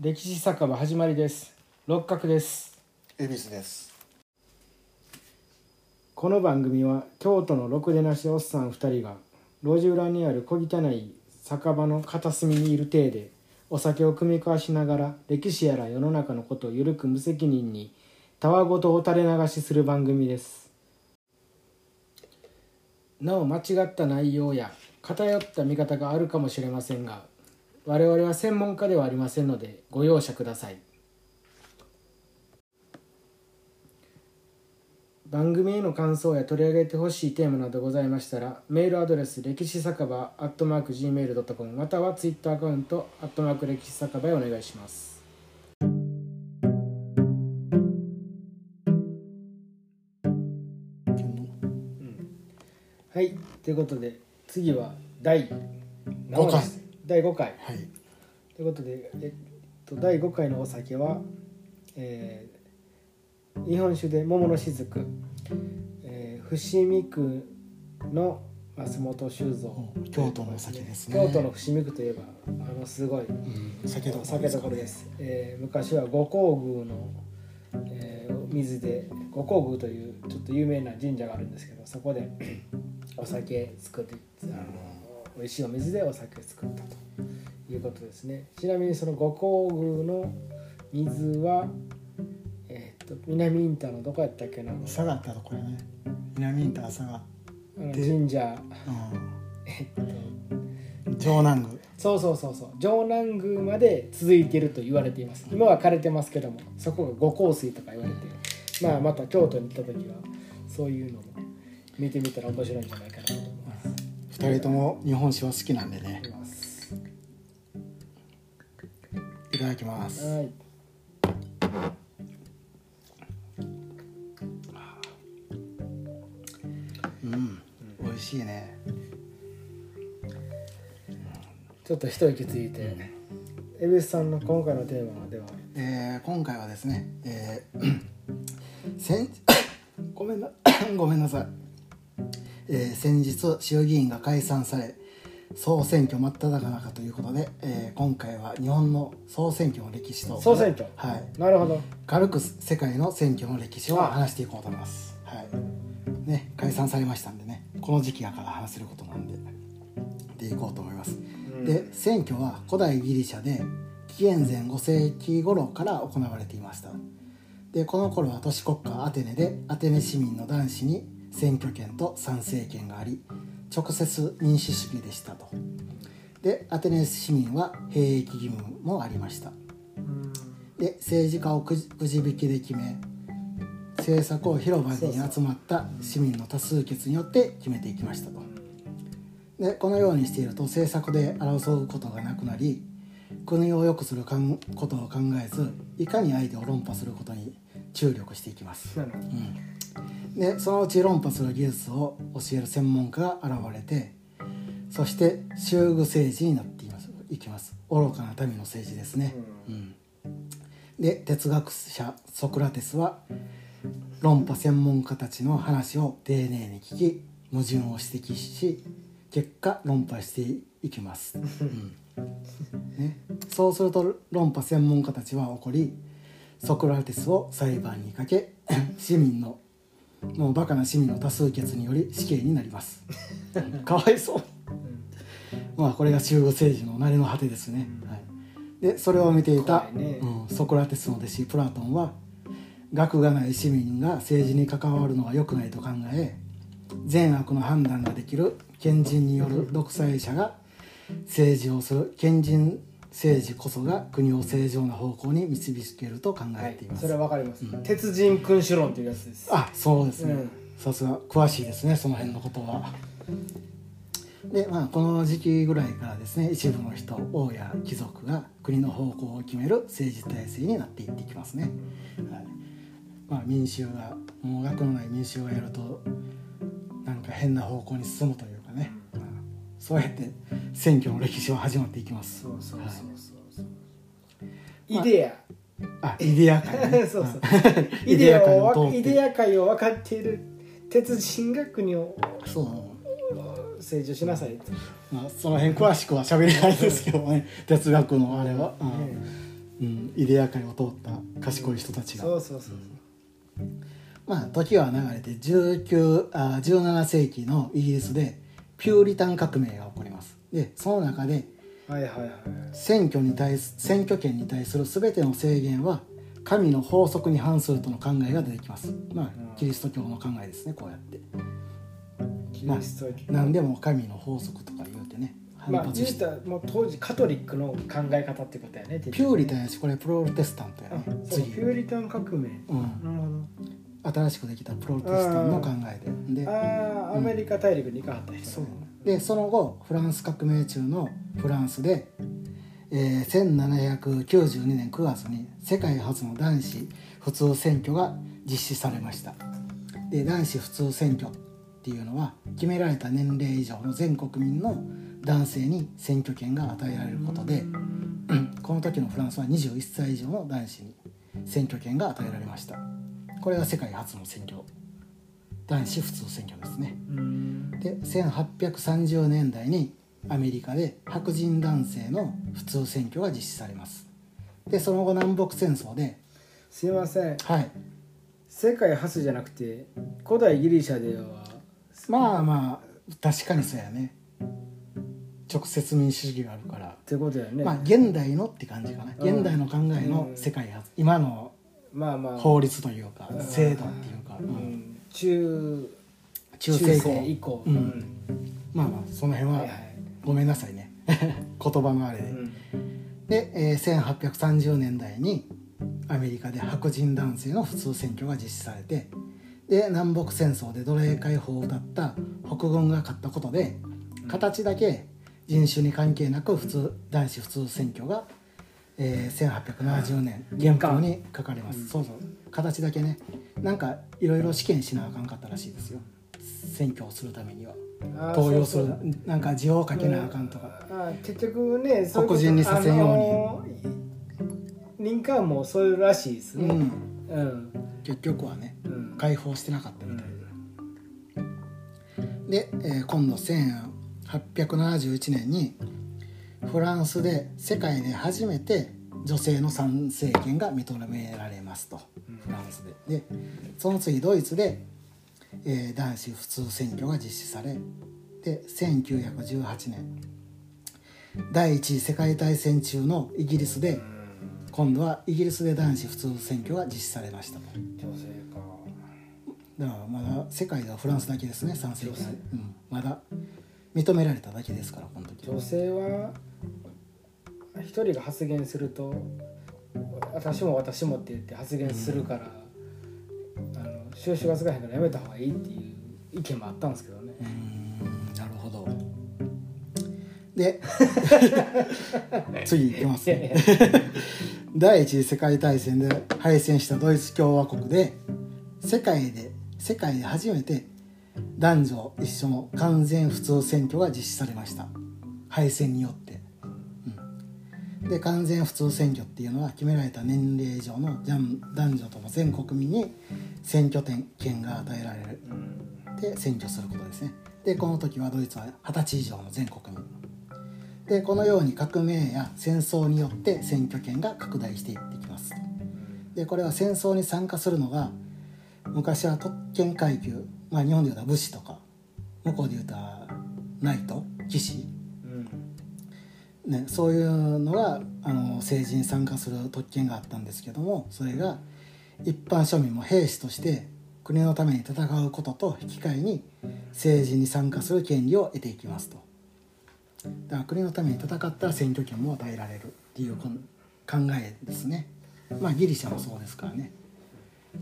歴史酒場始まりです。六角です。恵比寿です。この番組は京都のろくでなしおっさん2人が路地裏にある小汚い酒場の片隅にいる体でお酒を酌み交わしながら歴史やら世の中のことをゆるく無責任にたわごとを垂れ流しする番組です。なお間違った内容や偏った見方があるかもしれませんが我々は専門家ではありませんのでご容赦ください。番組への感想や取り上げてほしいテーマなどございましたらメールアドレス歴史酒場アットマーク Gmail.com またはツイッターアカウントアットマーク歴史酒場へお願いします。はい。ということで次は第何話です？第5回。はい。ということで、えっと、第5回のお酒は、えー日本酒で桃の雫、えー伏見区の松本修造。うん京都のお酒ですね。京都の伏見区といえばあのすごいうん酒どころ酒どころです、えー昔は五香宮の、えー水で五香宮というちょっと有名な神社があるんですけどそこでお酒作ってあの美味しいお水でお酒を作ったということですね。ちなみにその五香宮の水はえーっと南インターのどこやったっけな？下がったところね南インター下が神社。う えっと。ん城南宮。そうそうそうそう。城南宮まで続いていると言われています。今は枯れてますけどもそこが五香水とか言われてまあまた京都に行った時はそういうのも見てみたら面白いんじゃないかなと思います二人とも日本酒は好きなんでね。いただきます。はい。うん。美味しいね。ちょっと一息ついて。恵比寿さんの今回のテーマでは？えー今回はですねえー 先 ごめんな ごめんなさい、えー先日衆議院が解散され総選挙真っ只中ということで、えー今回は日本の総選挙の歴史と総選挙？はい。なるほど。軽く世界の選挙の歴史を話していこうと思います。はい。ね解散されましたんでねこの時期やから話せることなんででいこうと思います、で選挙は古代ギリシャで紀元前5世紀頃から行われていました。でこの頃は都市国家アテネでアテネ市民の男子に選挙権と参政権があり直接民主主義でしたと。でアテネ市民は兵役義務もありました。で政治家をくじ引きで決め政策を広場に集まった市民の多数決によって決めていきましたと。でこのようにしていると政策で争うことがなくなり国を良くするかんことを考えずいかに相手を論破することに注力していきます。な。るほどでそのうち論破する技術を教える専門家が現れてそして修具政治になっています。いきます。愚かな民の政治ですね、うん。で哲学者ソクラテスは論破専門家たちの話を丁寧に聞き矛盾を指摘し結果論破していきます、うん。ね、そうすると論破専門家たちは怒りソクラテスを裁判にかけ 市民のもうバカな市民の多数決により死刑になります。かわいそう。まあこれが集合政治の成れの果てですね、はい、でそれを見ていた、ね。うん、ソクラテスの弟子プラトンは学がない市民が政治に関わるのは良くないと考え善悪の判断ができる賢人による独裁者が政治をする。賢人政治こそが国を正常な方向に導けると考はいえています、それはわかります、鉄人君主論というやつです。あそうですね、うん。さすが詳しいですねその辺のことは。でまあこの時期ぐらいからですね一部の人王や貴族が国の方向を決める政治体制になっていっていきますね、はい。まあ、民衆がもう学のない民衆がやるとなんか変な方向に進むというそうやって選挙の歴史は始まっていきます。そうそうそうはいそう。そうイデア。あイデア界ね。そうそう。はいイデア界をイデア界 を分かっている鉄人が国をそう。政治をしなさいと、まあ、その辺詳しくは喋れないですけどね哲学のあれは、うんねうんイデア界を通った賢い人たちが、そうそうそうまあ時は流れて19あ17世紀のイギリスでピューリタン革命が起こります。でその中ではいはいはい。選挙に対す選挙権に対する全ての制限は神の法則に反するとの考えが出てきます。まあキリスト教の考えですねこうやって。キリスト教。何でも神の法則とか言うてね反まあ発して、言うたらもう当時カトリックの考え方ってことやねピューリタンンやしこれプロテスタントやね次。ピューリタン革命。うん。なるほ新しくできたプロテスタントの考えで。でどああアメリカ大陸に行かはった人そう。ねでその後フランス革命中のフランスで、えー1792年9月に世界初の男子普通選挙が実施されました。で男子普通選挙っていうのは決められた年齢以上の全国民の男性に選挙権が与えられることでこの時のフランスは21歳以上の男子に選挙権が与えられましたこれが世界初の選挙。男子普通選挙ですね。うん。で1830年代にアメリカで白人男性の普通選挙が実施されます。でその後南北戦争で。すいません。はい。世界初じゃなくて古代ギリシャでは。まあまあ確かにそうやね。直接民主主義があるから、ってことやね。まあ現代のって感じかな。うん現代の考えの世界初今のまあまあ。法律というかうん。制度っていうか、ううん。ん中中世以降。うん。まあまあその辺はごめんなさいね。言葉のあれで、うん。で、えー1830年代にアメリカで白人男性の普通選挙が実施されてで南北戦争で奴隷解放を謳った北軍が勝ったことで形だけ人種に関係なく普通男子普通選挙が、えー1870年原稿に書かれます、そうそう。形だけねなんかいろいろ試験しなあかんかったらしいですよ。選挙をするためには。あー投票するなんか字を書けなあかんとか、あー結局ね黒人にさせんようにあのーリンカーンもそういうらしいですね。うん、うん。結局はねうん。解放してなかったみたいで、で、えー今度1871年にフランスで世界で初めて女性の参政権が認められますと。フランスで。でその次ドイツで、えー男子普通選挙が実施されで1918年第一次世界大戦中のイギリスで今度はイギリスで男子普通選挙が実施されましたと。女性か。だからまだ世界ではフランスだけですね参政権、うん、まだ認められただけですからこの時女性は一人が発言すると私も私もって言って発言するから、あの収拾がつかへんからやめた方がいいっていう意見もあったんですけどね。なるほど。で 次いきますね。第一次世界大戦で敗戦したドイツ共和国で世界で世界で初めて男女一緒の完全普通選挙が実施されました。敗戦によって、うん、で完全普通選挙っていうのは決められた年齢以上の男男女とも全国民に選挙権が与えられる。うん。で選挙することですね。でこの時はドイツは二十歳以上の全国民。でこのように革命や戦争によって選挙権が拡大していってきます。でこれは戦争に参加するのが昔は特権階級、まあ、日本でいうと武士とか向こうでいうとナイト騎士、うんね、そういうのがあの政治に参加する特権があったんですけどもそれが一般庶民も兵士として国のために戦うことと引き換えに政治に参加する権利を得ていきますと。だから国のために戦ったら選挙権も与えられるっていう考えですね。まあギリシャもそうですからね。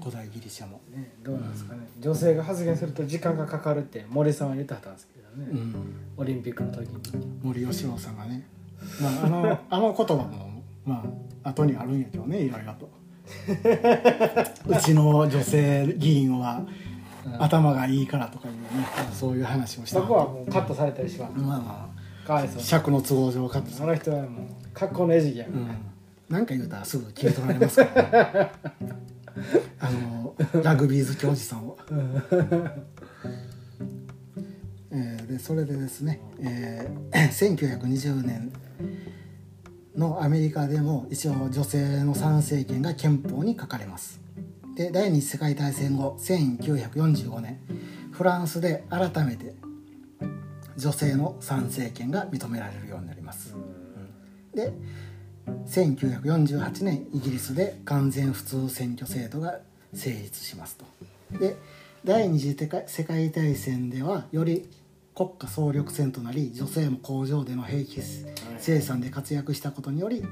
古代ギリシャも、ね、どうなんですかね、女性が発言すると時間がかかるって森さんは言ってはったんですけどね、うん、オリンピックの時に。森喜朗さんがね、まあ、あの あの言葉もまあ後にあるんやけどねいろいろと。うちの女性議員は頭がいいからとかいうねそういう話をした。そこはもうカットされたりします。まあまかわいそう。あ尺の都合上カットさその人はもう格好の餌食やかうら、ん。なんか言うたらすぐ切り取られますから、ね、あのラグビー好きおじさんを、えーでそれでですね、えー 1920年のアメリカでも一応女性の参政権が憲法に書かれます。で第二次世界大戦後1945年フランスで改めて女性の参政権が認められるようになります。で1948年イギリスで完全普通選挙制度が成立しますと。で第二次世界大戦ではより国家総力戦となり女性も工場での兵器生産で活躍したことにより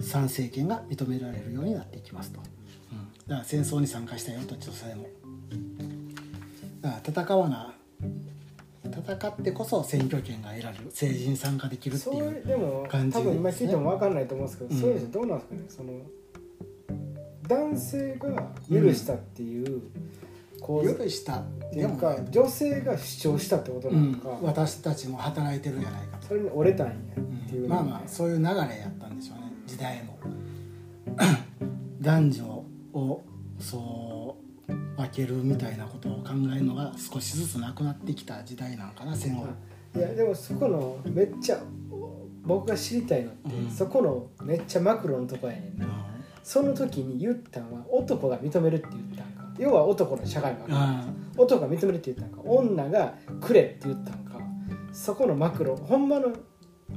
参政権が認められるようになっていきますと、うん、だから戦争に参加したよと女性も。だから戦わな戦ってこそ選挙権が得られる政治に参加できるっていうでも多分今聞いても分かんないと思うんですけど、うん、そういうのどうなんですかねその男性が許したっていう、こう許したでもか女性が主張したってことなのか、うん、私たちも働いてるんじゃないかそれに折れたんやっていう、うん、まあまあそういう流れやったんでしょうね。時代も男女をそう分けるみたいなことを考えるのが少しずつなくなってきた時代なんかな戦後。いやでもそこのめっちゃ僕が知りたいのって、うん、そこのめっちゃマクロのとこやねんな、その時に言ったんは男が認めるって言ったんか。要は男の社会が男が認めるって言ったんか。女がくれって言ったんか。そこのマクロほんまの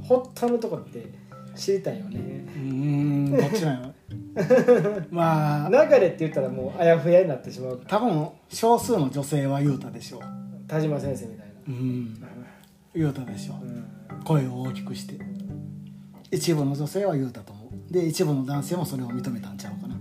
発端のとこって知りたいよね。うんどっちなのまあ流れって言ったらもうあやふやになってしまう多分少数の女性は言うたでしょう。田島先生みたいな。うん。言うたでしょう、うん、声を大きくして。一部の女性は言うたと思う。で一部の男性もそれを認めたんちゃうかな。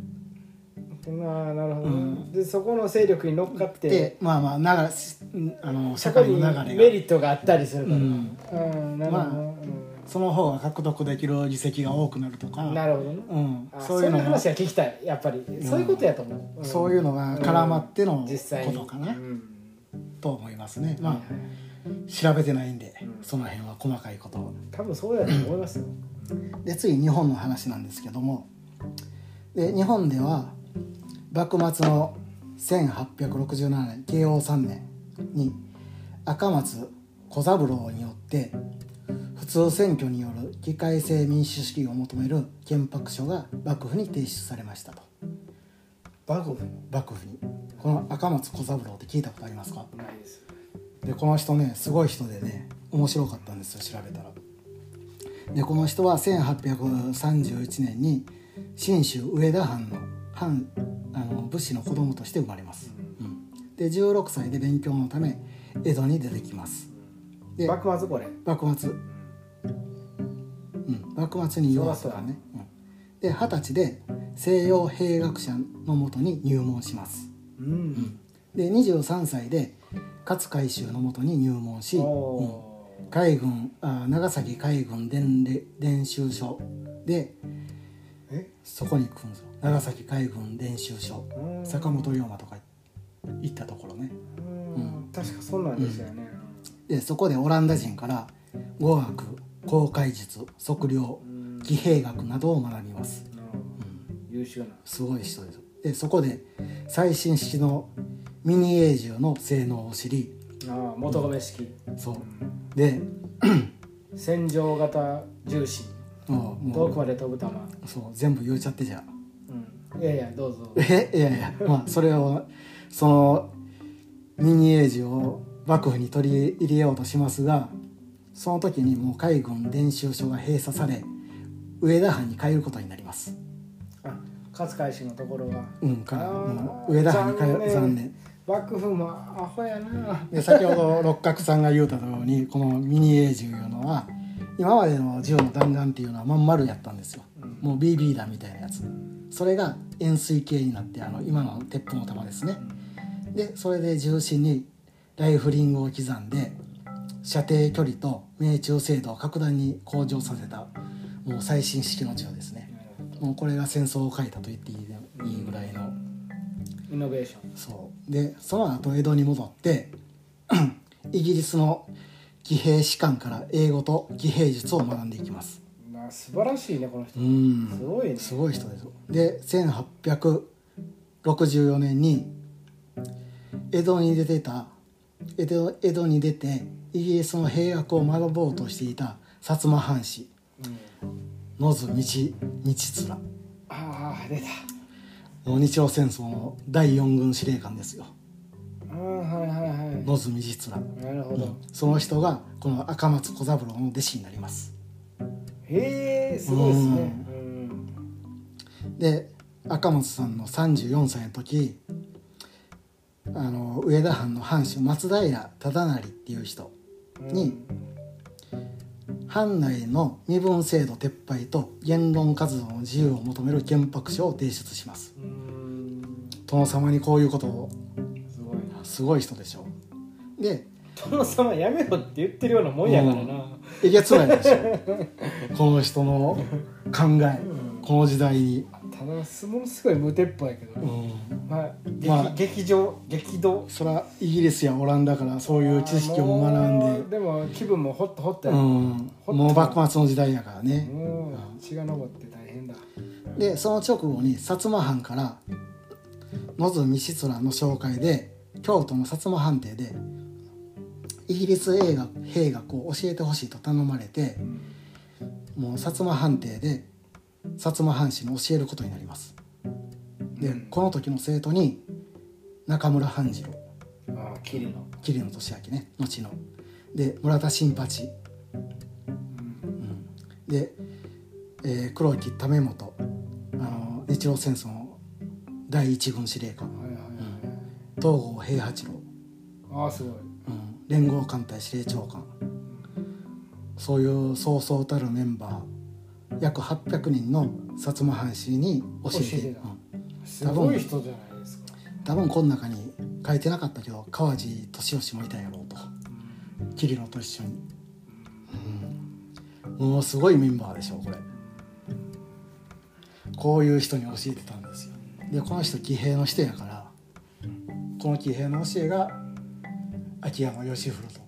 まあなるほど、うん、でそこの勢力に乗っかって。でまあまあ流れあの社会の流れが。メリットがあったりするから、うん、うん、なるほど、まあその方が獲得できる議席が多くなるとか。なるほどね、うん、そういうの話は聞きたい。やっぱり、そういうことやと思う、うん、そういうのが絡まってのことかな、と思いますね。まあ、調べてないんで、その辺は細かいことを。多分そうやと思いますよ。で次日本の話なんですけども。で日本では幕末の1867年慶応3年に赤松小三郎によって普通選挙による議会制民主主義を求める憲白書が幕府に提出されましたと。幕府？幕府に。この赤松小三郎って聞いたことありますか？ないです。でこの人ねすごい人でね面白かったんですよ調べたら。でこの人は1831年に信州上田藩の藩あの武士の子供として生まれます、うん、で16歳で勉強のため江戸に出てきますで幕末これ。幕末うん幕末に弱ね、うん、で二十歳で西洋兵学者のもとに入門します、うん、うん、で23歳で勝海舟のもとに入門し、うん、海軍あ長崎海軍伝伝習所でそこに行くんですよ。長崎海軍練習所。坂本龍馬とか行ったところね。うん。確かそうなんですよね、うん、でそこでオランダ人から語学航海術測量騎兵学などを学びます、うん、優秀な。すごい人です。でそこで最新式のミニエー銃の性能を知りああ元亀式、う。ん、そうで 戦場型重視遠くまで飛ぶ球そう全部言うちゃってじゃいやいやどうぞ。えいやいやまあそれをそのミニエイジを幕府に取り入れようとしますがその時にもう海軍練習所が閉鎖され上田藩に帰ることになります。あ勝海舟のところはうんからもう上田藩に帰る残念。幕府もアホやな。で先ほど六角さんが言うたようにこのミニエイジいうのは今までの銃の弾丸っていうのはまん丸やったんですよ、うん、もう BB 弾みたいなやつ。それが円錐形になってあの今の鉄砲の弾ですね。でそれで重心にライフリングを刻んで射程距離と命中精度を格段に向上させたもう最新式の銃ですねもうこれが戦争を書いたと言っていいぐらいのイノベーション。そう。でその後江戸に戻って イギリスの騎兵士官から英語と騎兵術を学んでいきます。まあ素晴らしいねこの人。うん。すごいね。すごい人ですで1864年に江戸に出てた江戸江戸に出てイギリスの兵学を学ぼうとしていた薩摩藩士、うん野津道道面ああ出た。日露戦争の第四軍司令官ですよ。ああはいはいはい。野津道面なるほど、その人がこの赤松小三郎の弟子になります。へえすごいですね。ううん。で赤松さんの34歳の時あの上田藩の藩主松平忠成っていう人に藩内の身分制度撤廃と言論活動の自由を求める憲白書を提出します。うん。殿様にこういうことを。すごいな。すごい人でしょ。うで殿様やめろって言ってるようなもんやからな、えげつないでしょ。この人の考えうん。この時代に、ただものすごい無鉄砲やけどうね、ん、まあ、劇まあ劇場激動それはイギリスやオランダからそういう知識を学んで。でも気分もホッとホッとや、うん、もう幕末の時代やからね。もう血が上って大変だ。でその直後に薩摩藩から野津道面の紹介で京都の薩摩藩邸でイギリス映画兵学を教えてほしいと頼まれてもう薩摩藩邸で薩摩藩士に教えることになりますで、うん。この時の生徒に中村半次郎。桐野。桐野俊明ね。後の。で村田新八、うん。で、えー黒木為元。あの日露戦争の第一軍司令官。はいはいはい、東郷平八郎、ああすごい。うん、連合艦隊司令長官。そういうそうそうたるメンバー。約800人の薩摩藩士に教えて。うんすごい人じゃないですか。多分この中に書いてなかったけど川地俊義もいたやろうと。桐野と一緒に、うん、もうすごいメンバーでしょこれ。こういう人に教えてたんですよ。でこの人騎兵の人やからこの騎兵の教えが秋山義古と、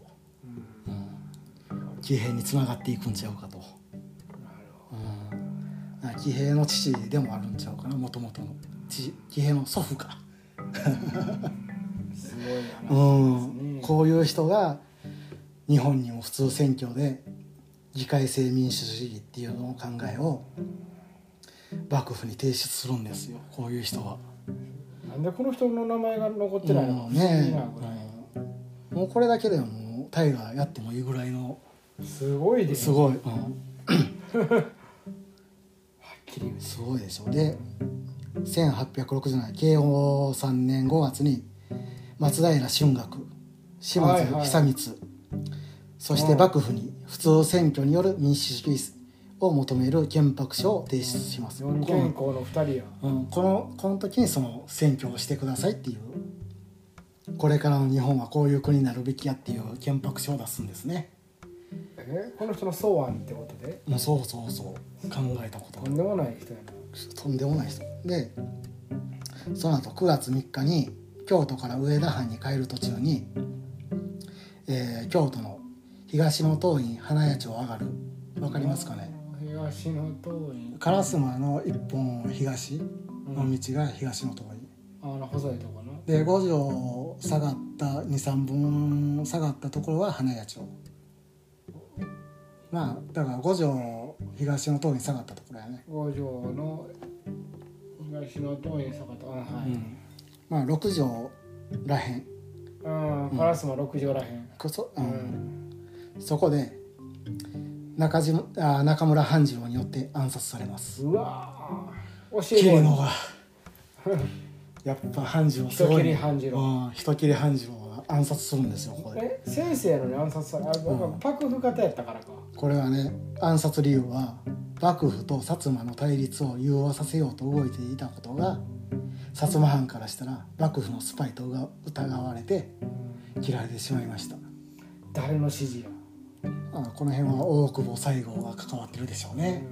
うん、騎兵につながっていくんちゃうかと、うん、あ騎兵の父でもあるんちゃうかなもともとの父騎兵の祖父かすごい話うん、ですねこういう人が日本にも普通選挙で議会制民主主義っていうのを考えを幕府に提出するんですよ。こういう人は。なんでこの人の名前が残ってないのう不思議ねうん。もうこれだけでもタイガーやってもいいぐらいの。すごいですすごい、うん、はっきりすごいでしょ。で1860年慶応3年5月に松平春岳島津久光、そして幕府に普通選挙による民主主義を求める憲白書を提出します。四この二人や。の,、うん、このこの時にその選挙をしてくださいっていうこれからの日本はこういう国になるべきやっていう憲白書を出すんですね。えこの人の草案ってことで？もうそうそうそう。考えたこととんでもない人やな。とんでもない人でその後9月3日に京都から上田藩に帰る途中に、えー京都の東の東院花屋町上がる。わかりますかね？東の東院烏丸の一本東の道が東の東院あの細いとこな。で五条下がった23分下がったところは花屋町。まあだから五条東の東院下がったところやね。五条の東の東院坂とあはい、うんまあ六条らへん。うん、烏丸六条らへん。こそ、ううん。んそこで中島あ中村半次郎によって暗殺されます。うわー。教え子桐野が。やっぱ半次郎すごい人斬り半次郎。うん人切り半次郎が暗殺するんですよここで。え先生のに暗殺されあうん。幕府方やったからかこれはね暗殺理由は幕府と薩摩の対立を融和させようと動いていたことが薩摩藩からしたら幕府のスパイと疑われて切られてしまいました。誰の指示や？あこの辺は大久保西郷が関わってるでしょううね、ん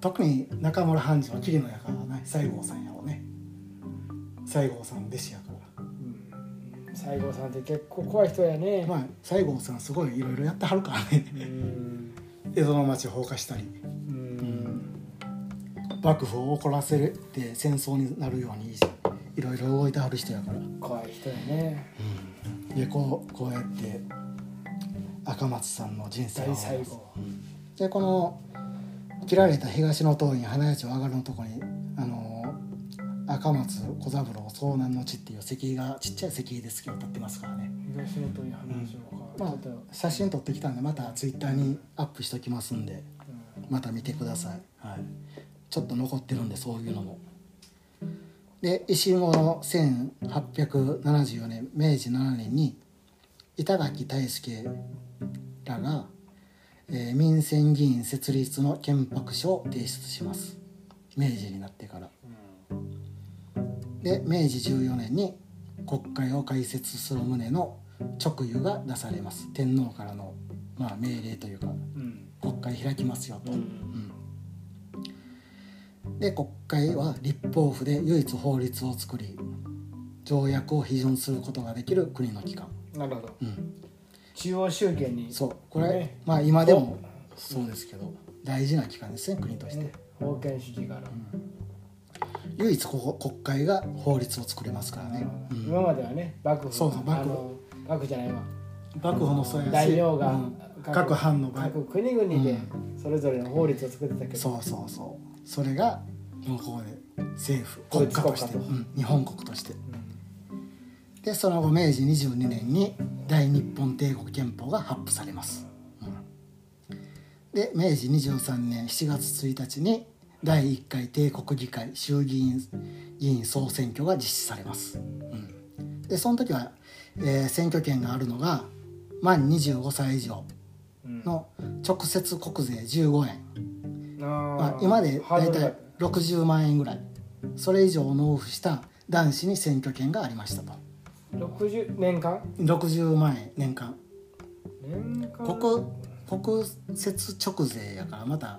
特に中村半次は桐野やからね西郷さんやろうね。西郷さんの弟子や西郷さんって結構怖い人やね、まあ西郷さんすごいいろいろやってはるからね。うん。江戸の町を放火したり。うん。幕府を怒らせて戦争になるようにいろいろ動いてはる人やから。怖い人やね。でこうこうやって赤松さんの人生を。でこの切られた東の塔に花屋町上がるのとこに赤松小三郎遭難の地っていう石碑がちっちゃい石碑ですけど立ってますからね。東の鳥話のか、まあ写真撮ってきたんでまたツイッターにアップしときますんでまた見てください、はい、ちょっと残ってるんでそういうのも。で維新後の1874年明治7年に板垣大輔らが、えー民選議員設立の憲白書を提出します。明治になってからで明治14年に国会を開設する旨の勅諭が出されます。天皇からの、まあ、命令というかうん。国会開きますよと、うん。うん。で国会は立法府で唯一法律を作り条約を批准することができる国の機関、なるほど。うん、中央集権にそう。これ、ね。まあ今でもそうですけど大事な機関ですね国として、ね。封建主義から、唯一ここ国会が法律を作れますからね、うん。今まではね幕府そうそう幕府。幕府じゃないわ。幕府もそうやし。大名が、うん。各藩の各国々でうそれぞれの法律を作ってたけど、そうそうそう。それがもうここで政府国家として、うん。日本国として。うん。でその後明治22年に大日本帝国憲法が発布されます、うん。で明治23年7月1日に第1回帝国議会衆議院議員総選挙が実施されます、うん。でその時は、えー選挙権があるのが満25歳以上うん。の直接国税15円。あまあー、今で大体60万円ぐらい。それ以上納付した男子に選挙権がありましたと。60年間？60万円年間。年間？国国設直税やからまた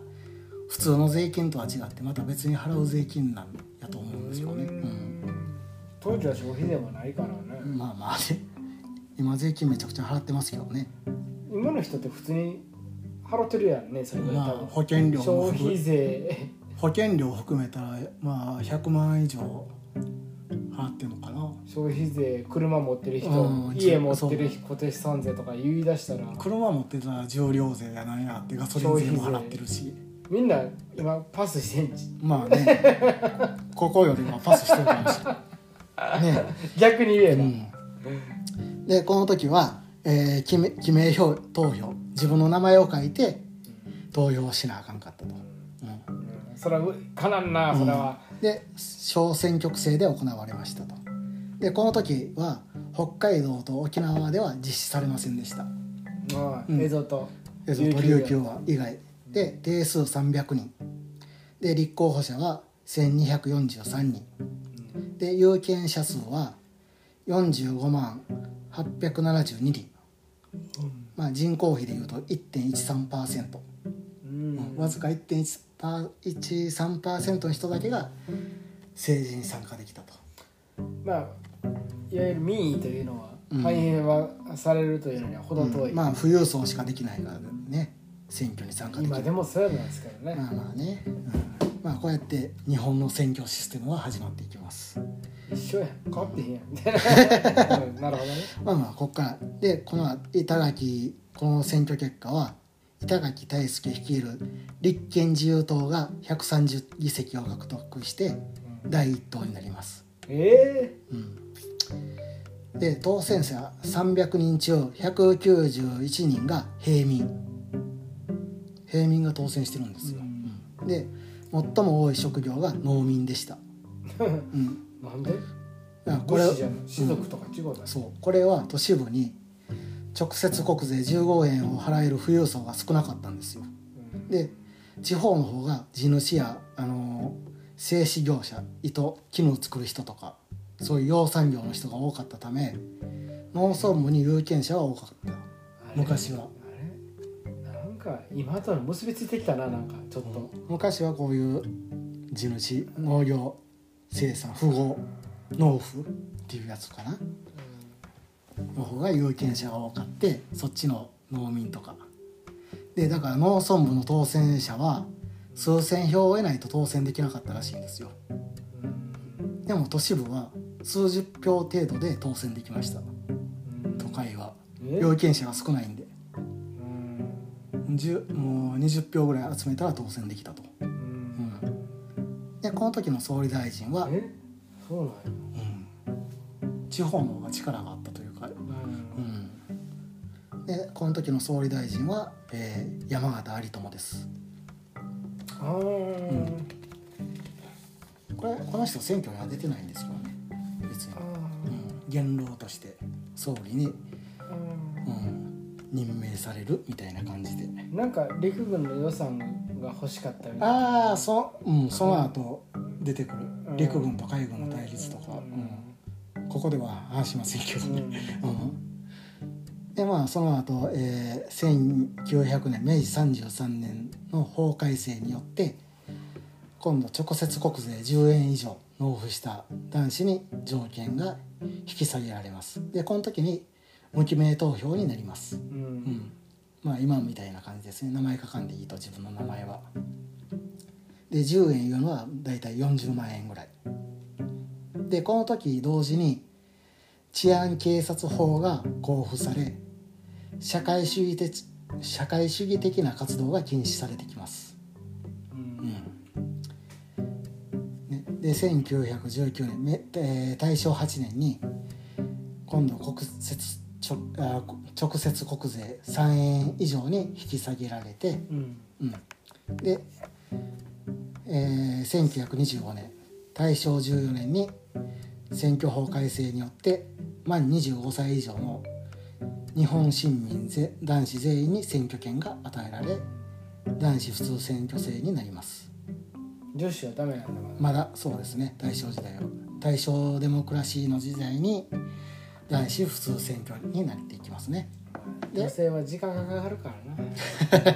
普通の税金とは違ってまた別に払う税金なんやと思うんですよね、うん。当時は消費税もないからね、まあまあね。今税金めちゃくちゃ払ってますけどね。今の人って普通に払ってるやんねそれぐらいまあ多分保険料も消費税。保険料含めたらまあ100万以上払ってんのかな。消費税車持ってる人、うん家持ってる人固定資産税とか言い出したら。車持ってたら重量税やなんやってガソリン税も払ってるしみんな今パスしてんじまあね。ここよりはパスしてるかもしれないね。逆に言えば、うん、でこの時は、えー記名記名票投票。自分の名前を書いて投票しなあかんかったと、うん。うんそれはうかなん。なそれは、で小選挙区制で行われましたと。でこの時は北海道と沖縄では実施されませんでした。まあうん。映像と琉球は。以外で定数300人。で立候補者は1243人。で有権者数は45万872人、まあ、人口比でいうと1.13%、うん。うんわずか1.13%の人だけが政治に参加できたと。まあいわゆる民意というのはうん。反映はされるというのには程遠い、うん。まあ富裕層しかできないからね選挙に参加できる。今でもそうなんですけどね、まあまあね、うん。まあこうやって日本の選挙システムは始まっていきます。一緒やん。変わってへんやん。みたいな、うんなるほどね。まあまあここから。でこの板垣この選挙結果は板垣大輔率いる立憲自由党が130議席を獲得して第一党になります、えうん、で当選者300人中191人が平民平民が当選してるんですよ、うん。で最も多い職業が農民でした、うん、ー、なんで？これそう。これは都市部に直接国税15円を払える富裕層が少なかったんですよ。うん。で地方の方が地主や、あのー製紙業者糸絹を作る人とかそういう養蚕業の人が多かったため農村部に有権者は多かった。昔はか今との結びついてきたななんかちょっと、昔はこういう地主農業生産富豪農夫っていうやつかな。の方が有権者が多かってそっちの農民とか。でだから農村部の当選者は数千票を得ないと当選できなかったらしいんですよ。うんでも都市部は数十票程度で当選できました。うん都会は。え有権者が少ないんで。うん10もう20票ぐらい集めたら当選できたと、ううん。ん、でこの時の総理大臣は、え？そうなんや。うん、地方の方が力があったというか、うん、でこの時の総理大臣は、えー山形有朋です。ああこれこの人選挙には出てないんですよね。別に。あ、うん、元老として総理に、任命されるみたいな感じで。うんなんか陸軍の予算が欲しかったみたいな。ああそ,、う。ん、その後出てくる。うん。陸軍と海軍の対立とか、うん。ここでは話しませんけどね、うん、でまあその後、えー、1900年明治33年の法改正によって今度直接国税10円以上納付した男子に条件が引き下げられます。でこの時に無記名投票になります、うん。うん、まあ今みたいな感じですね。名前書かんでいいと自分の名前は。で10円いうのはだいたい40万円ぐらい。でこの時同時に治安警察法が公布され社会主義的社会主義的な活動が禁止されてきます、うん。ね、で1919年め、えー大正8年に今度国設直接国税3円以上に引き下げられて、うん。うん、で、えー1925年大正14年に選挙法改正によって満25歳以上の日本市民ぜ男子全員に選挙権が与えられ男子普通選挙制になります。女子はダメなんだ。まだそうですね。大正時代は。大正デモクラシーの時代に男子普通選挙になっていきますね。で女性は時間がかかるからな。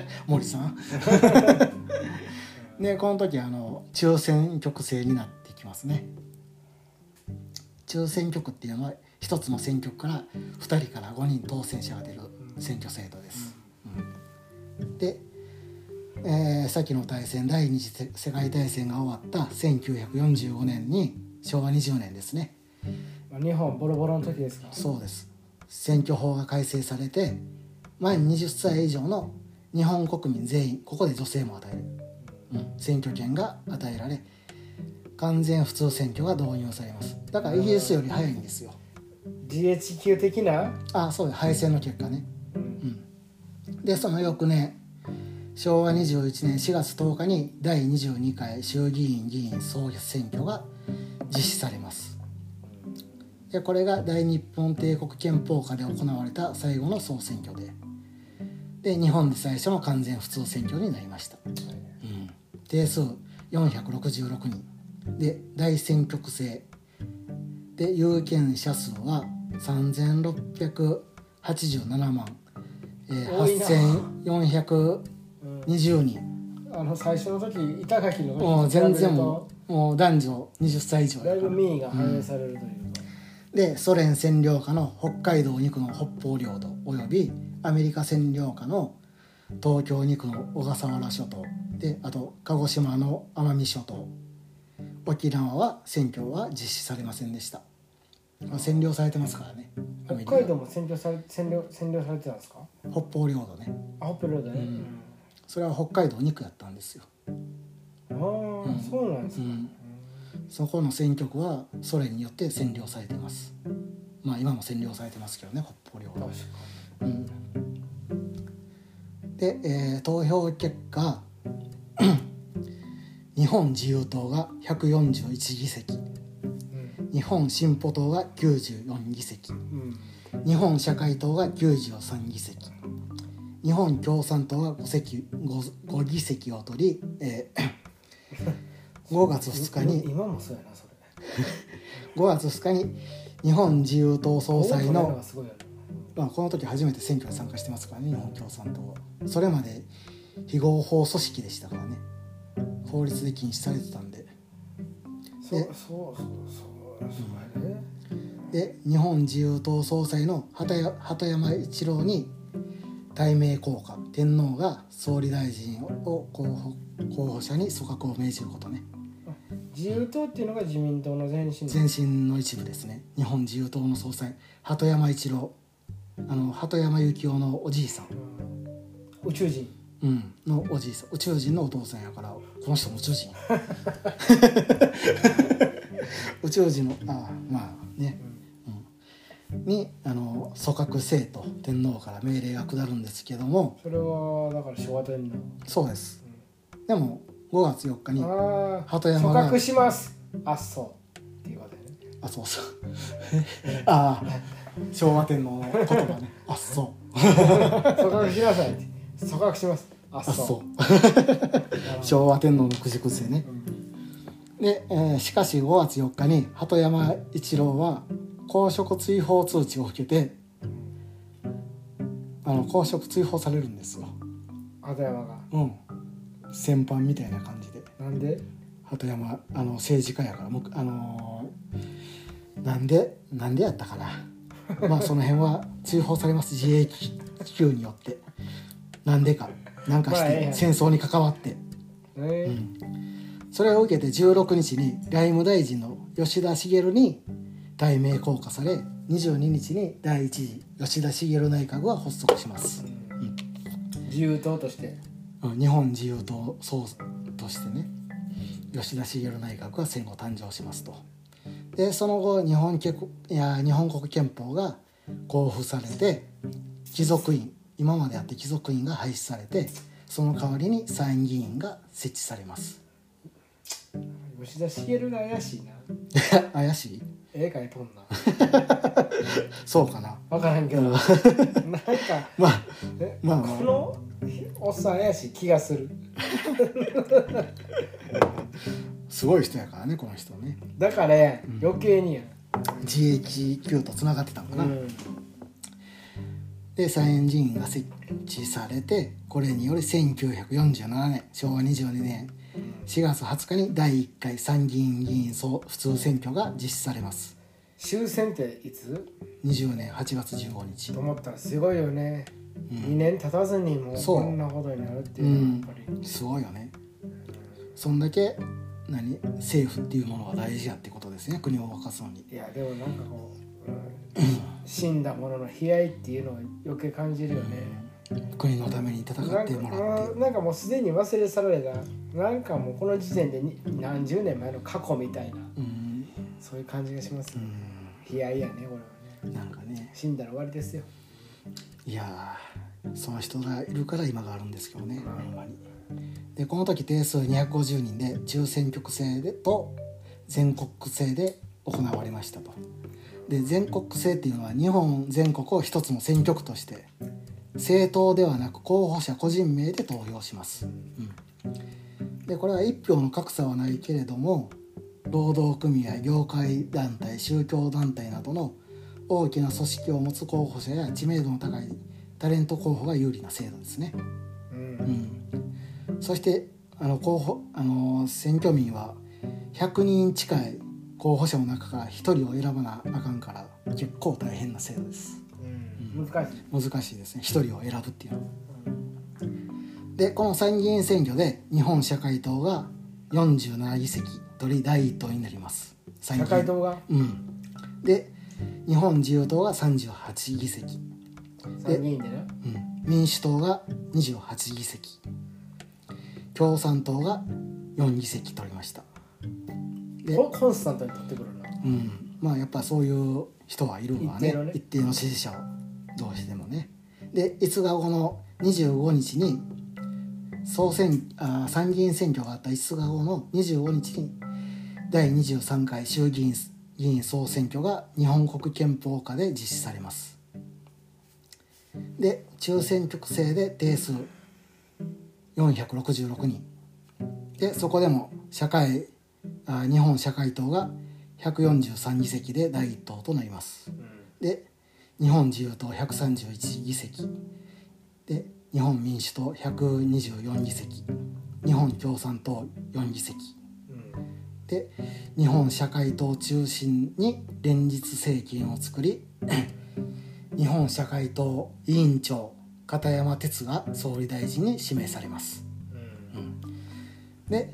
森さん。でこの時あの中選挙区制になってきますね。中選挙区っていうのは一つの選挙区から2人から5人当選者が出る選挙制度です、うん。で、えー先の大戦第二次世界大戦が終わった1945年に昭和20年ですね。まあ日本ボロボロの時ですか？そうです。選挙法が改正されて満20歳以上の日本国民全員ここで女性も与える、うん、選挙権が与えられ完全普通選挙が導入されます。だからイギリスより早いんですよ。GHQ 的な？あそうです敗戦の結果ね。うん。でその翌年昭和21年4月10日に第22回衆議院議員総選挙が実施されます。でこれが大日本帝国憲法下で行われた最後の総選挙で。で日本で最初の完全普通選挙になりました、うん、定数466人。で大選挙区制。で有権者数は3687万、えー多いな。8420人。あの最初の時板垣の時もう全然もうもう男女20歳以上とだいぶ民意が反映されるという。か、でソ連占領下の北海道2区の北方領土およびアメリカ占領下の東京2区の小笠原諸島。であと鹿児島の奄美諸島。沖縄は選挙は実施されませんでした。まあ占領されてますからね。北海道も占領され占領占領されてたんですか？北方領土ね。あ北領土ね、うん。それは北海道2区やったんですよ、うん。ああ、そうなんですか、うん、そこの選挙区はソ連によって占領されています。まあ今も占領されてますけどね北方領土うん。で、えー投票結果 日本自由党が141議席。に日本進歩党が94議席。うん、日本社会党が93議席。日本共産党が 5, 席 5, 5議席を取り、えー5月2日に。今もそうやなそれ。5月2日に日本自由党総裁のまあ、この時初めて選挙に参加してますからね日本共産党は。それまで非合法組織でしたからね。法律で禁止されてたんで。そうでそうそうそうそうやねで日本自由党総裁の鳩山一郎に対名効果天皇が総理大臣を候補候補者に組閣を命じることね自由党っていうのが自民党の前身前身の一部ですね。日本自由党の総裁。鳩山一郎。あの鳩山幸夫のおじいさん、うん。宇宙人。うん、のおじいさん。宇宙人のお父さんやからこの人も宇宙人。宇宙人のああまあね、うん、にあの組閣せえと天皇から命令が下るんですけども。それはだから昭和天皇。そうです。でも5月4日に鳩山が組閣します。あそう。っていうことね。あそうそう。ああ昭和天皇の言葉ね。あそう。組閣しなさいって組閣します。ああそう。昭和天皇のくじくせねで、えーしかし5月4日に鳩山一郎は公職追放通知を受けてあの公職追放されるんですよ。鳩山が。うん戦犯みたいな感じで。なんで鳩山あの政治家やからもうあのーなんでなんでやったかな。まあその辺は追放されます自衛級によって。なんでかなんかして戦争に関わって。えそれを受けて16日に外務大臣の吉田茂に大名降下され22日に第一次吉田茂内閣が発足します、自由党として。うん日本自由党総としてね吉田茂内閣が戦後誕生しますと。でその後日本けいや日本国憲法が公布されて貴族院今まであって貴族院が廃止されてその代わりに参議院が設置されます。吉田茂が怪しいな。怪しい？絵描いとんな。そうかな。分からんけど。うん。なんか まあえまあまあ。このおっさん怪しい気がする。すごい人やからねこの人ね。だからや余計にや。GHQ とつながってたのかな、うん。で参議院が設置されてこれにより1947年昭和22年4月20日に第1回参議院議員総普通選挙が実施されます。終戦っていつ？20年8月15日。と思ったらすごいよね、うん2年経たずにもうこんなことになるっていうのはやっぱり、すごいよね。そんだけ何？政府っていうものが大事やってことですね。国を動かすのに。いやでもなんかこう、うん死んだものの悲哀っていうのを余計感じるよね、国のために戦ってもらって。かなんかもうすでに忘れ去られたなんかもうこの時点でに何十年前の過去みたいなうん。そういう感じがします、う悲哀やねこれはね。んなんかね。死んだら終わりですよいやーその人がいるから今があるんですけどね、うん。ほんまに。でこの時定数250人で中選挙区制でと全国区制で行われましたと。で全国区制っていうのは日本全国を一つの選挙区として政党ではなく候補者個人名で投票します、うん、でこれは一票の格差はないけれども労働組合業界団体宗教団体などの大きな組織を持つ候補者や知名度の高いタレント候補が有利な制度ですね、うん。うん、そしてあの候補あの選挙民は100人近い候補者の中から1人を選ばなあかんから結構大変な制度です。うん。難しい、難しいですね。1人を選ぶっていうのは。でこの参議院選挙で日本社会党が47議席取り第一党になります。参議社院会党が？うん。で日本自由党が38議席、参議院でね。うん、民主党が28議席。共産党が4議席取りました。でココンスタントに取ってくるな。うん、まあやっぱそういう人はいるわね。一定のね。一定の支持者をどうしてもね。で5日後の25日に総選あー参議院選挙があった5日後の25日に第23回衆議院議員総選挙が日本国憲法下で実施されます。で中選挙区制で定数466人。でそこでも社会あ日本社会党が143議席で第一党となります。で日本自由党131議席。で日本民主党124議席。日本共産党4議席うんで日本社会党を中心に連立政権を作り 日本社会党委員長片山哲が総理大臣に指名されます。うん。で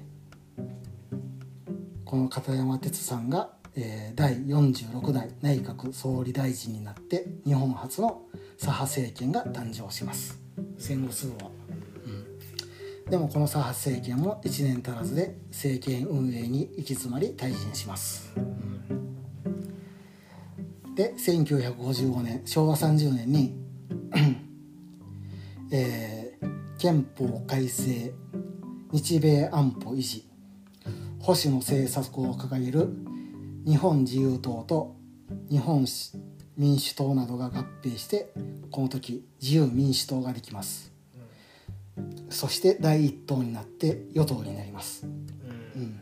この片山哲さんが、えー第46代内閣総理大臣になって日本初の左派政権が誕生します。戦後すぐは、うん、でもこの左派政権も1年足らずで政権運営に行き詰まり退陣します。で1955年昭和30年に、えー憲法改正日米安保維持保守の政策を掲げる日本自由党と日本民主党などが合併してこの時自由民主党ができます。そして第一党になって与党になります、うん、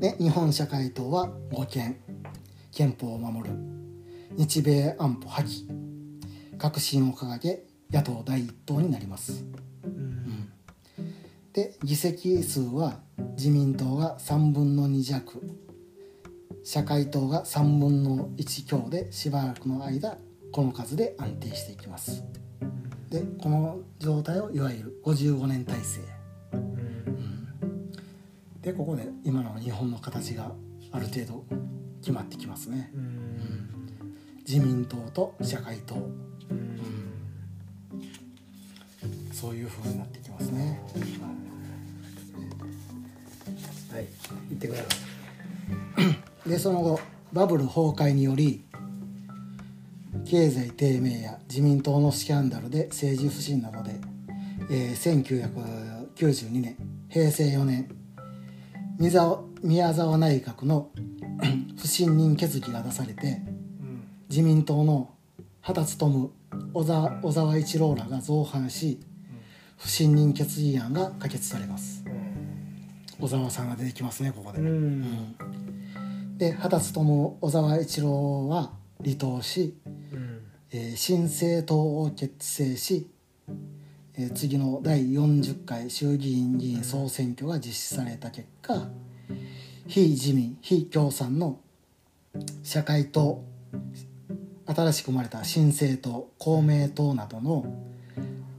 で日本社会党は護憲憲法を守る。日米安保破棄。革新を掲げ野党第一党になります。うん。で議席数は自民党が3分の2弱。社会党が3分の1強でしばらくの間この数で安定していきますでこの状態をいわゆる55年体制。でここで今の日本の形がある程度決まってきますね。自民党と社会党。そういう風になってきますね、はい。言ってください。でその後バブル崩壊により経済低迷や自民党のスキャンダルで政治不信などで、えー1992年平成4年宮沢宮沢内閣の 不信任決議が出されて自民党の畑勉小沢小沢一郎らが造反し不信任決議案が可決されます。小沢さんが出てきますねここで。うん。で畑勉小沢一郎は離党し、うんえー新政党を結成し、えー次の第40回衆議院議員総選挙が実施された結果非自民非共産の社会党新しく生まれた新政党公明党などの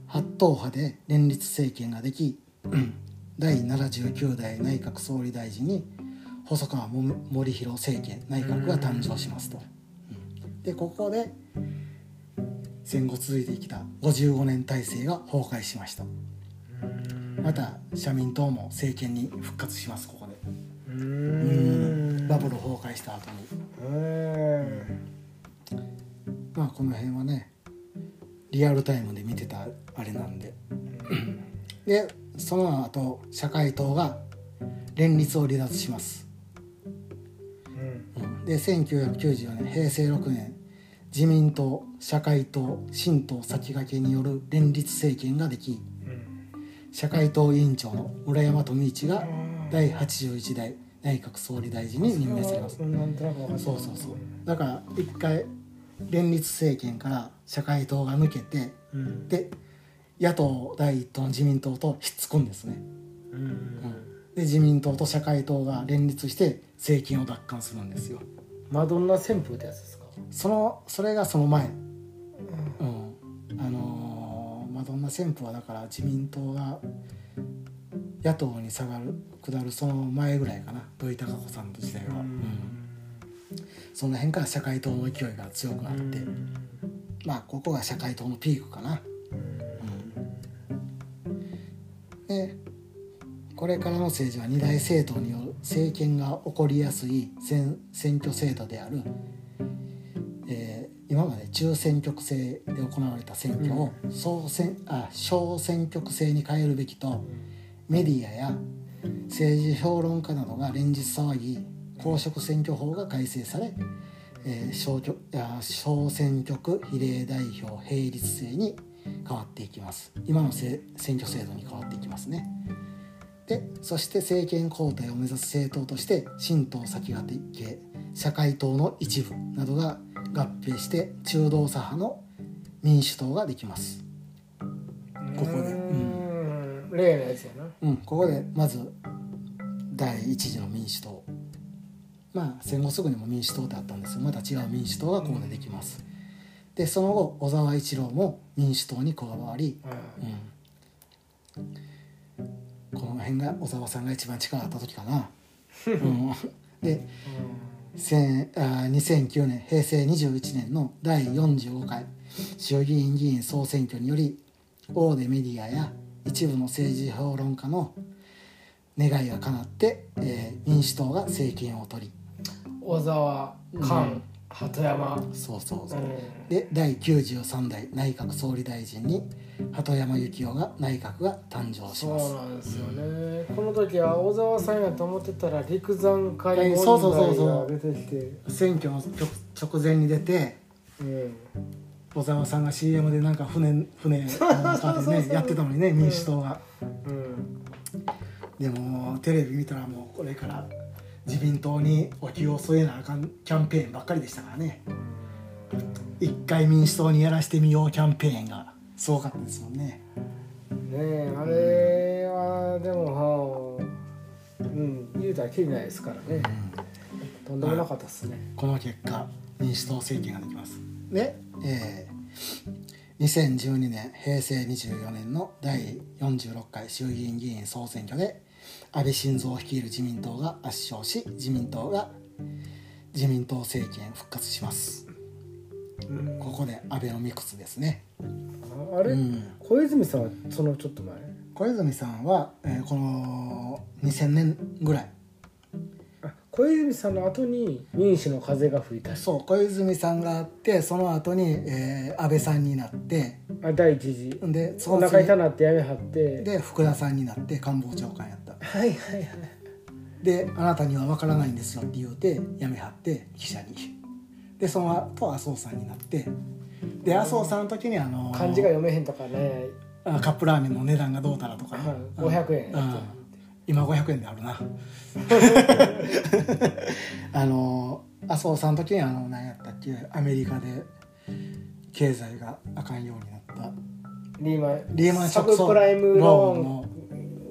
8党派で連立政権ができ 第79代内閣総理大臣に細川森弘政権内閣が誕生しますと。でここで戦後続いてきた55年体制が崩壊しました。また社民党も政権に復活しますここで。ううん。んバブル崩壊した後に。うんまあこの辺はねリアルタイムで見てたあれなんで。でその後社会党が連立を離脱します。うん。うん。で1994年平成6年自民党社会党新党先駆けによる連立政権ができうん社会党委員長の村山富一が第81代内閣総理大臣に任命されます。そうそうそう。だから一回連立政権から社会党が抜けてうん。で野党第一党の自民党とひっつくんですね、うん。うん、で自民党と社会党が連立して政権を奪還するんですよ。マドンナ旋風ってやつですか？そのそれがその前。うん。あのーマドンナ旋風はだから自民党が野党に下がる下るその前ぐらいかな。土井孝子さんの時代は、うん。その辺から社会党の勢いが強くなって、まあここが社会党のピークかな、うん、でこれからの政治は二大政党による政権が起こりやすい選選挙制度である、えー今まで中選挙区制で行われた選挙を総選あ小選挙区制に変えるべきとメディアや政治評論家などが連日騒ぎ公職選挙法が改正され、えー小小選挙区比例代表並立制に変わっていきます。今のせ選挙制度に変わっていきますね。でそして政権交代を目指す政党として新党先駆け社会党の一部などが合併して中道左派の民主党ができます。ここで。うん。例のやつやな。うん、ここでまず第一次の民主党。まあ戦後すぐにも民主党ってあったんですよ。また違う民主党がここでできます。でその後小沢一郎も民主党に加わり、うん、この辺が小沢さんが一番力あった時かな、うん、で2009年平成21年の第45回衆議院議員総選挙により大手メディアや一部の政治評論家の願いが叶って、えー民主党が政権を取り小沢菅鳩山。そうそうそう、うん。で第93代内閣総理大臣に鳩山幸夫が内閣が誕生しそうますなんですよね、この時は小沢さんやと思ってたら陸山会はい問そうそうそう題そう。が出てきて。選挙の直直前に出てうん小沢さんが CM でなんか船船なんかでねやってたのにね民主党が、うん。でもテレビ見たらもうこれから自民党にお気を添えなあかんキャンペーンばっかりでしたからね。一回民主党にやらしてみようキャンペーンがすごかったですもんね。ねえあれはでもはあうん言うたらきりないですからね。とんでもなかったですね。この結果民主党政権ができます。で、えー2012年平成24年の第46回衆議院議員総選挙で安倍晋三率いる自民党が圧勝し自民党が自民党政権復活します。うん。ここでアベノミクスですねああれ、うん。小泉さんはそのちょっと前？小泉さんは、えーこの2000年ぐらい。あ小泉さんの後に民主の風が吹いた。そう小泉さんがあってその後に、えー安倍さんになって。あ第一次。でお腹痛なってやめはって。で福田さんになって官房長官やった。はいはいはい。であなたには分からないんですよって言うて辞めはって記者に。でその後麻生さんになってで麻生さんの時にあの漢字が読めへんとかね、あカップラーメンの値段がどうたらとか。ね、はい、500円うん。今500円であるな。あの麻生さんの時にあの何やったっけアメリカで経済があかんようになった。リーマンリーマンショッサクブプライムロローンの。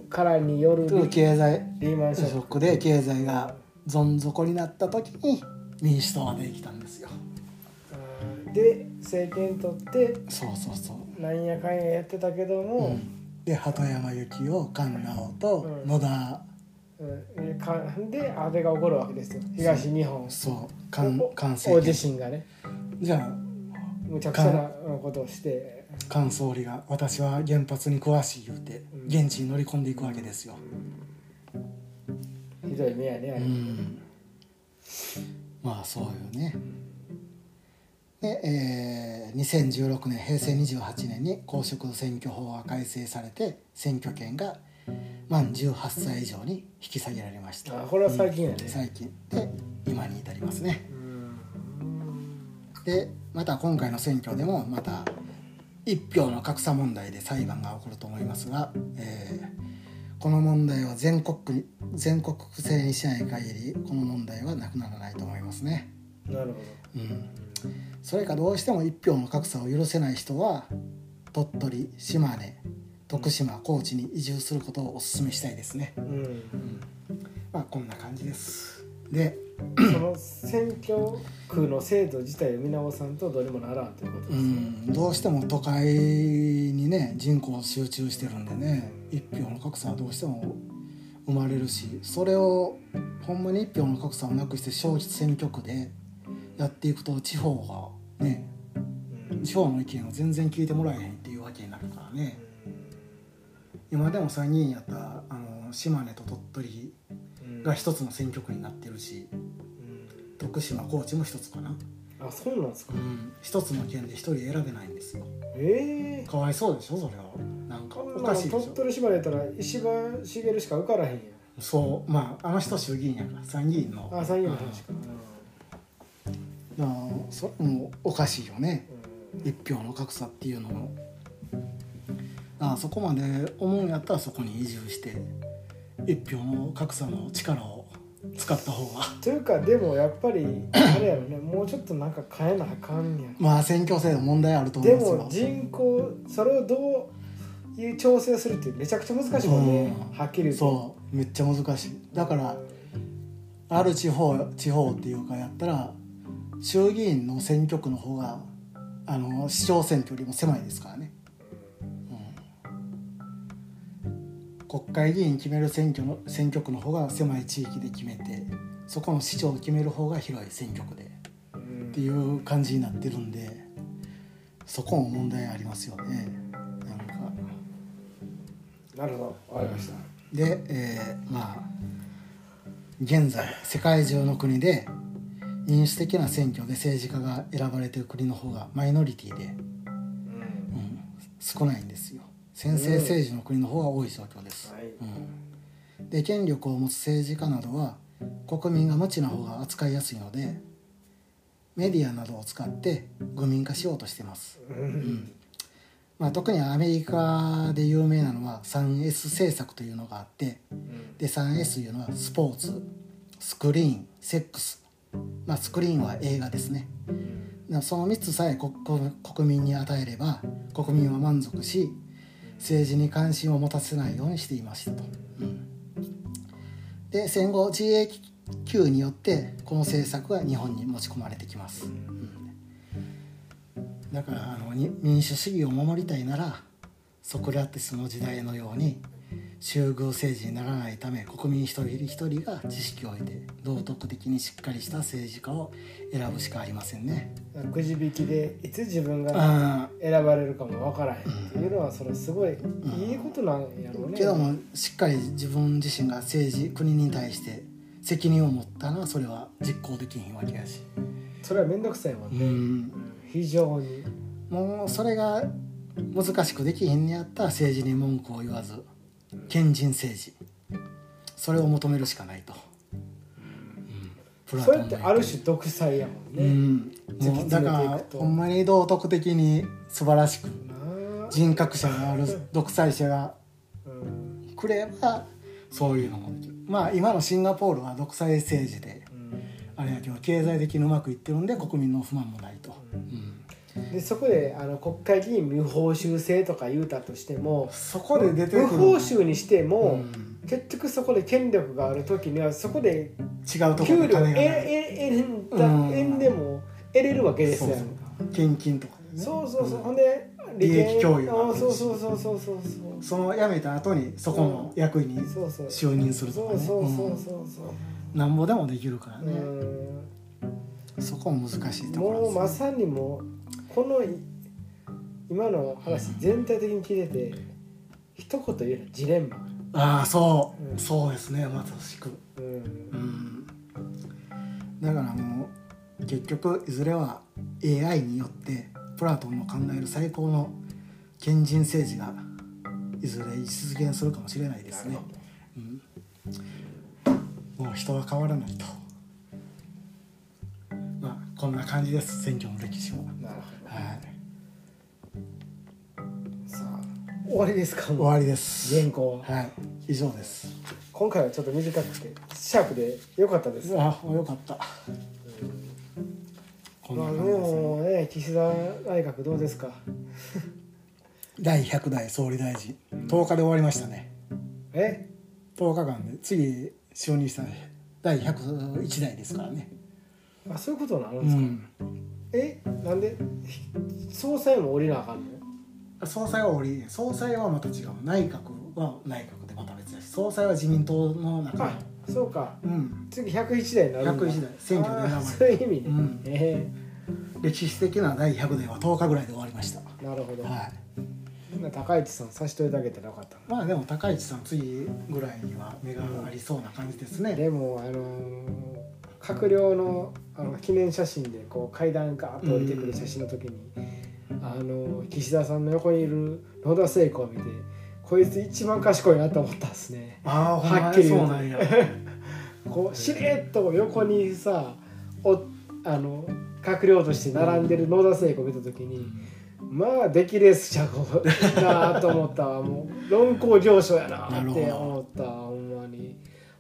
からによる経済リーマンショック。で経済がどん底になった時に民主党ができたんですよ。うんで政権取ってそうそうそう。なんやかんややってたけども、で鳩山由紀夫菅直人、うん。野田。うん。かで安倍が起こるわけですよ。東日本。そう。関お関大政権。地震がね。じゃあむちゃくちゃなことをして。菅総理が「私は原発に詳しい」言うてうん。現地に乗り込んでいくわけですよ、ひどい目やねあれ、うん。まあそうよねで、えー2016年平成28年に公職選挙法が改正されて選挙権が満18歳以上に引き下げられました。あこれは最近やね、最近。で今に至りますね。うん。でまた今回の選挙でもまた一票の格差問題で裁判が起こると思いますが、えーこの問題は全国に全国制にしない限りこの問題はなくならないと思いますね。なるほうん、それかどうしても一票の格差を許せない人は鳥取島根徳島高知に移住することをお勧めしたいですね。ど、うん、まあこんな感じです。でその選挙区の制度自体を見直さんとどうにもならんということうですね、ん、どうしても都会にね人口集中してるんでね一票の格差はどうしても生まれるしそれをほんまに一票の格差をなくして小選挙区でやっていくと地方がねうん。地方の意見を全然聞いてもらえへんっていうわけになるからね。今でも参議院やったらあの島根と鳥取うんが一つの選挙区になってるしうん。徳島高知も一つかな、あそうなんですか、うん、一つの県で一人選べないんですよ。ええ。かわいそうでしょそれは。なんかおかしいでしょ。取島根やったら石破茂しか受からへんやん。そう。まああの人衆議院やから参議院の。あ参議院の話か、うんだからそれもおかしいよね。うん一票の格差っていうのも。だからそこまで思うんやったらそこに移住して一票の格差の力を使った方が。というかでもやっぱり あれやろね。もうちょっとなんか変えなあかんやん。まあ選挙制度問題あると思いでますよ。も人口それをどういう調整するってめちゃくちゃ難しいもんね、うん。はっきり言うと。そう。めっちゃ難しい。だからある地方地方っていうかやったら衆議院の選挙区の方があの市長選挙よりも狭いですからね、うん、国会議員決める選挙の選挙区の方が狭い地域で決めてそこの市長を決める方が広い選挙区でうんっていう感じになってるんでそこも問題ありますよね。なんか。なるほど。わかりました。で、えーまあ現在世界中の国で民主的な選挙で政治家が選ばれている国の方がマイノリティで、うんうん、少ないんですよ。専制政治の国の方が多い状況です、はい。うん、で権力を持つ政治家などは国民が無知な方が扱いやすいのでメディアなどを使って愚民化しようとしています。うん。まあ、特にアメリカで有名なのは 3S 政策というのがあってで 3S というのはスポーツスクリーンセックス、まあ、スクリーンは映画ですねその3つさえ国民に与えれば国民は満足し政治に関心を持たせないようにしていましたと。うんで戦後 GAQ によってこの政策が日本に持ち込まれてきます。うんだからあの民主主義を守りたいならソクラテスの時代のように集合政治にならないため国民一人一人が知識を得て道徳的にしっかりした政治家を選ぶしかありませんね。くじ引きでいつ自分があ選ばれるかもわからへんっていうのはそれすごいいいことなんやろうね。けどもしっかり自分自身が政治国に対して責任を持ったらそれは実行できひんわけやし、それは面倒くさいもんね、うん、非常に。もうそれが難しくできひんにやったら政治に文句を言わず賢人政治。それを求めるしかないと、うん。それってある種独裁やもんうね、ん、もうだからほんまに道徳的に素晴らしく人格者がある独裁者がうんくればそういうのもできる。まあ今のシンガポールは独裁政治でうん。あれやけど経済的にうまくいってるんで国民の不満もないと、うんでそこであの国会議員無報酬制とか言うたとしてもそこで出て無報酬にしても、うん。結局そこで権力がある時にはそこで違うところ給料えええ円でも得れるわけですそうよそう献金とかでねそうそうそう、んほんで利益共有があるしあそうそうそうそうそうその辞めた後にそこの役員にそうそう就任するとそかねうそうそうそううんそうなんぼでもできるからうね、んそこも難しいところです、ね、もうまさにもうこのい今の話全体的に聞いてて一言言えるジレンマ。ああそう、うん。そうですねまさしく。うん。うん。だからもう結局いずれは AI によってプラトンの考える最高の賢人政治がいずれ実現するかもしれないですね。うん、もう人は変わらないと。まあこんな感じです選挙の歴史はなるほはいどさあ終わりですか？終わりです。原稿は？はい。以上です。今回はちょっと短くてシャープで。良かったで。すあよかった。こんなまあ感じですねもうね岸田内閣どうですか？第100代総理大臣。10日で終わりましたね。え？10日間で次就任した第101代ですからね。あそういうことなのうですか、んえなんで？総裁も降りなあかんの？総裁はおり総裁はまた違う。内閣は内閣でまた別だし総裁は自民党の中あそうか。うん。次101代になるんだ。101代選挙で選ばれあーそういう意味ね、うん。え歴史的な第100代は10日ぐらいで終わりました。えなるほど、はい。高市さん差しといてあげたらよかったまあでも高市さん次ぐらいには目がありそうな感じですね。でもあのー閣僚のあの記念写真でこう階段ガーッと降りてくる写真の時に、あのー岸田さんの横にいる野田聖子を見てこいつ一番賢いなと思ったんですね。ああはっきり言うと。こうしれっと横にさおあの閣僚として並んでる野田聖子を見た時にまあ出来レースちゃうなと思ったわ。もう論功上昇やなって思ったわほんまに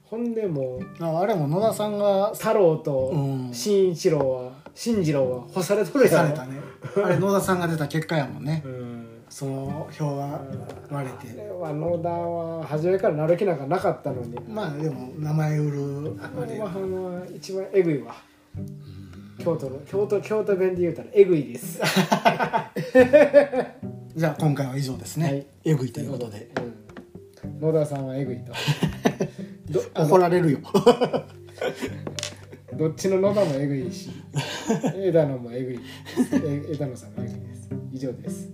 ほんでもうああれも野田さんが太郎とうん。新一郎は新次郎は干されとるやろ。されたね。あれ野田さんが出た結果やもんね。うん。その票が割れあてれは野田は初めからなる気なんかなかったのに。まあでも名前売るああれのは一番えぐいわ。京都の京都京都弁で言うたらえぐいです。じゃあ今回は以上ですね、はい。えぐいということで。うん。野田さんはえぐいと 怒られるよ。どっちの野田もえぐいし 枝野もえぐい枝野さんもえぐいです。以上です。